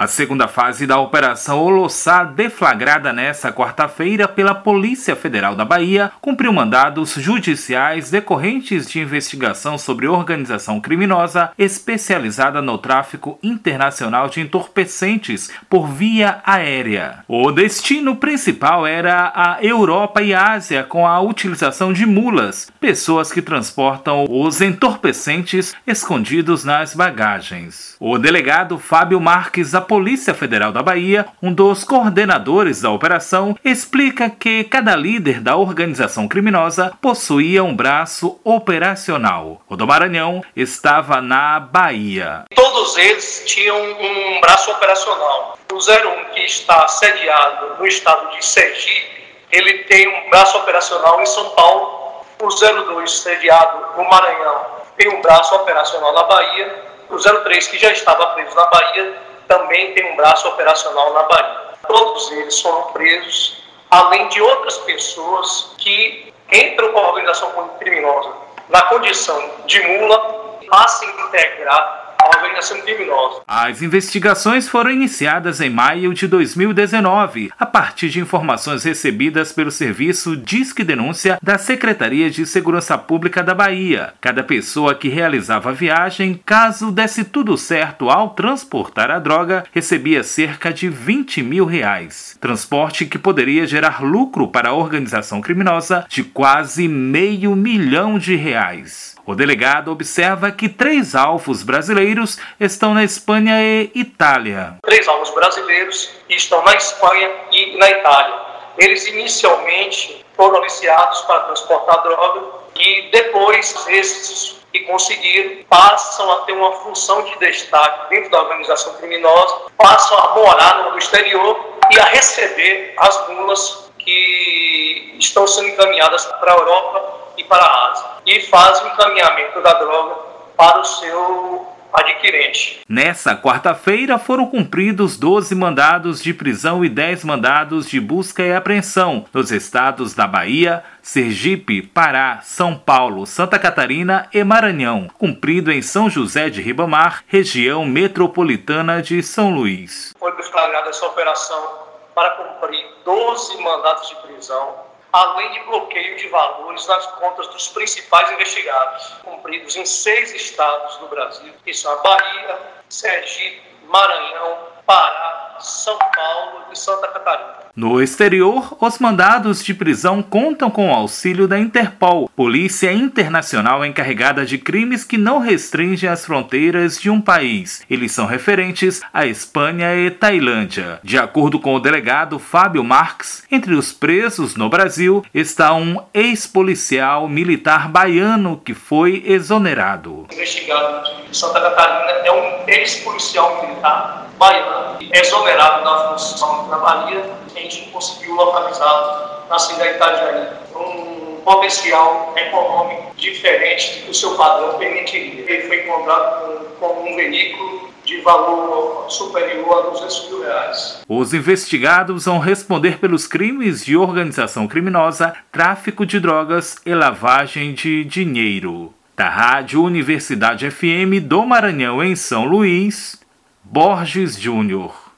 A segunda fase da Operação Olossá, deflagrada nesta quarta-feira pela Polícia Federal da Bahia, cumpriu mandados judiciais decorrentes de investigação sobre organização criminosa especializada no tráfico internacional de entorpecentes por via aérea. O destino principal era a Europa e Ásia, com a utilização de mulas, pessoas que transportam os entorpecentes escondidos nas bagagens. O delegado Fábio Marques Polícia Federal da Bahia, um dos coordenadores da operação, explica que cada líder da organização criminosa possuía um braço operacional. O do Maranhão estava na Bahia. Todos eles tinham um braço operacional. O 01, que está sediado no estado de Sergipe, ele tem um braço operacional em São Paulo. O 02, sediado no Maranhão, tem um braço operacional na Bahia. O 03, que já estava preso na Bahia, também tem um braço operacional na Bahia. Todos eles foram presos, além de outras pessoas que entram com a organização criminosa na condição de mula, passem a integrar. As investigações foram iniciadas em maio de 2019, a partir de informações recebidas pelo serviço Disque Denúncia da Secretaria de Segurança Pública da Bahia. Cada pessoa que realizava a viagem, caso desse tudo certo ao transportar a droga, recebia cerca de 20 mil reais. Transporte que poderia gerar lucro para a organização criminosa de quase meio milhão de reais. O delegado observa que três alvos brasileiros estão na Espanha e Itália. Três alvos brasileiros estão na Espanha e na Itália. Eles inicialmente foram aliciados para transportar droga e depois esses que conseguiram passam a ter uma função de destaque dentro da organização criminosa, passam a morar no exterior e a receber as mulas que estão sendo encaminhadas para a Europa e para a Ásia e faz o encaminhamento da droga para o seu adquirente. Nessa quarta-feira foram cumpridos 12 mandados de prisão e 10 mandados de busca e apreensão nos estados da Bahia, Sergipe, Pará, São Paulo, Santa Catarina e Maranhão, cumprido em São José de Ribamar, região metropolitana de São Luís. Foi deflagrada essa operação para cumprir 12 mandados de prisão além de bloqueio de valores nas contas dos principais investigados, cumpridos em seis estados do Brasil, que são a Bahia, Sergipe, Maranhão, Pará, São Paulo e Santa Catarina. No exterior, os mandados de prisão contam com o auxílio da Interpol, polícia internacional encarregada de crimes que não restringem as fronteiras de um país. Eles são referentes à Espanha e Tailândia. De acordo com o delegado Fábio Marques, entre os presos no Brasil está um ex-policial militar baiano que foi exonerado. Investigado de Santa Catarina é um ex-policial militar baiano exonerado da função na Bahia a gente conseguiu localizá-lo na cidade de Itajaí, um potencial econômico diferente do que o seu padrão permitiria. Ele foi encontrado com um veículo de valor superior a 200 mil reais. Os investigados vão responder pelos crimes de organização criminosa, tráfico de drogas e lavagem de dinheiro. Da Rádio Universidade FM do Maranhão em São Luís, Borges Júnior.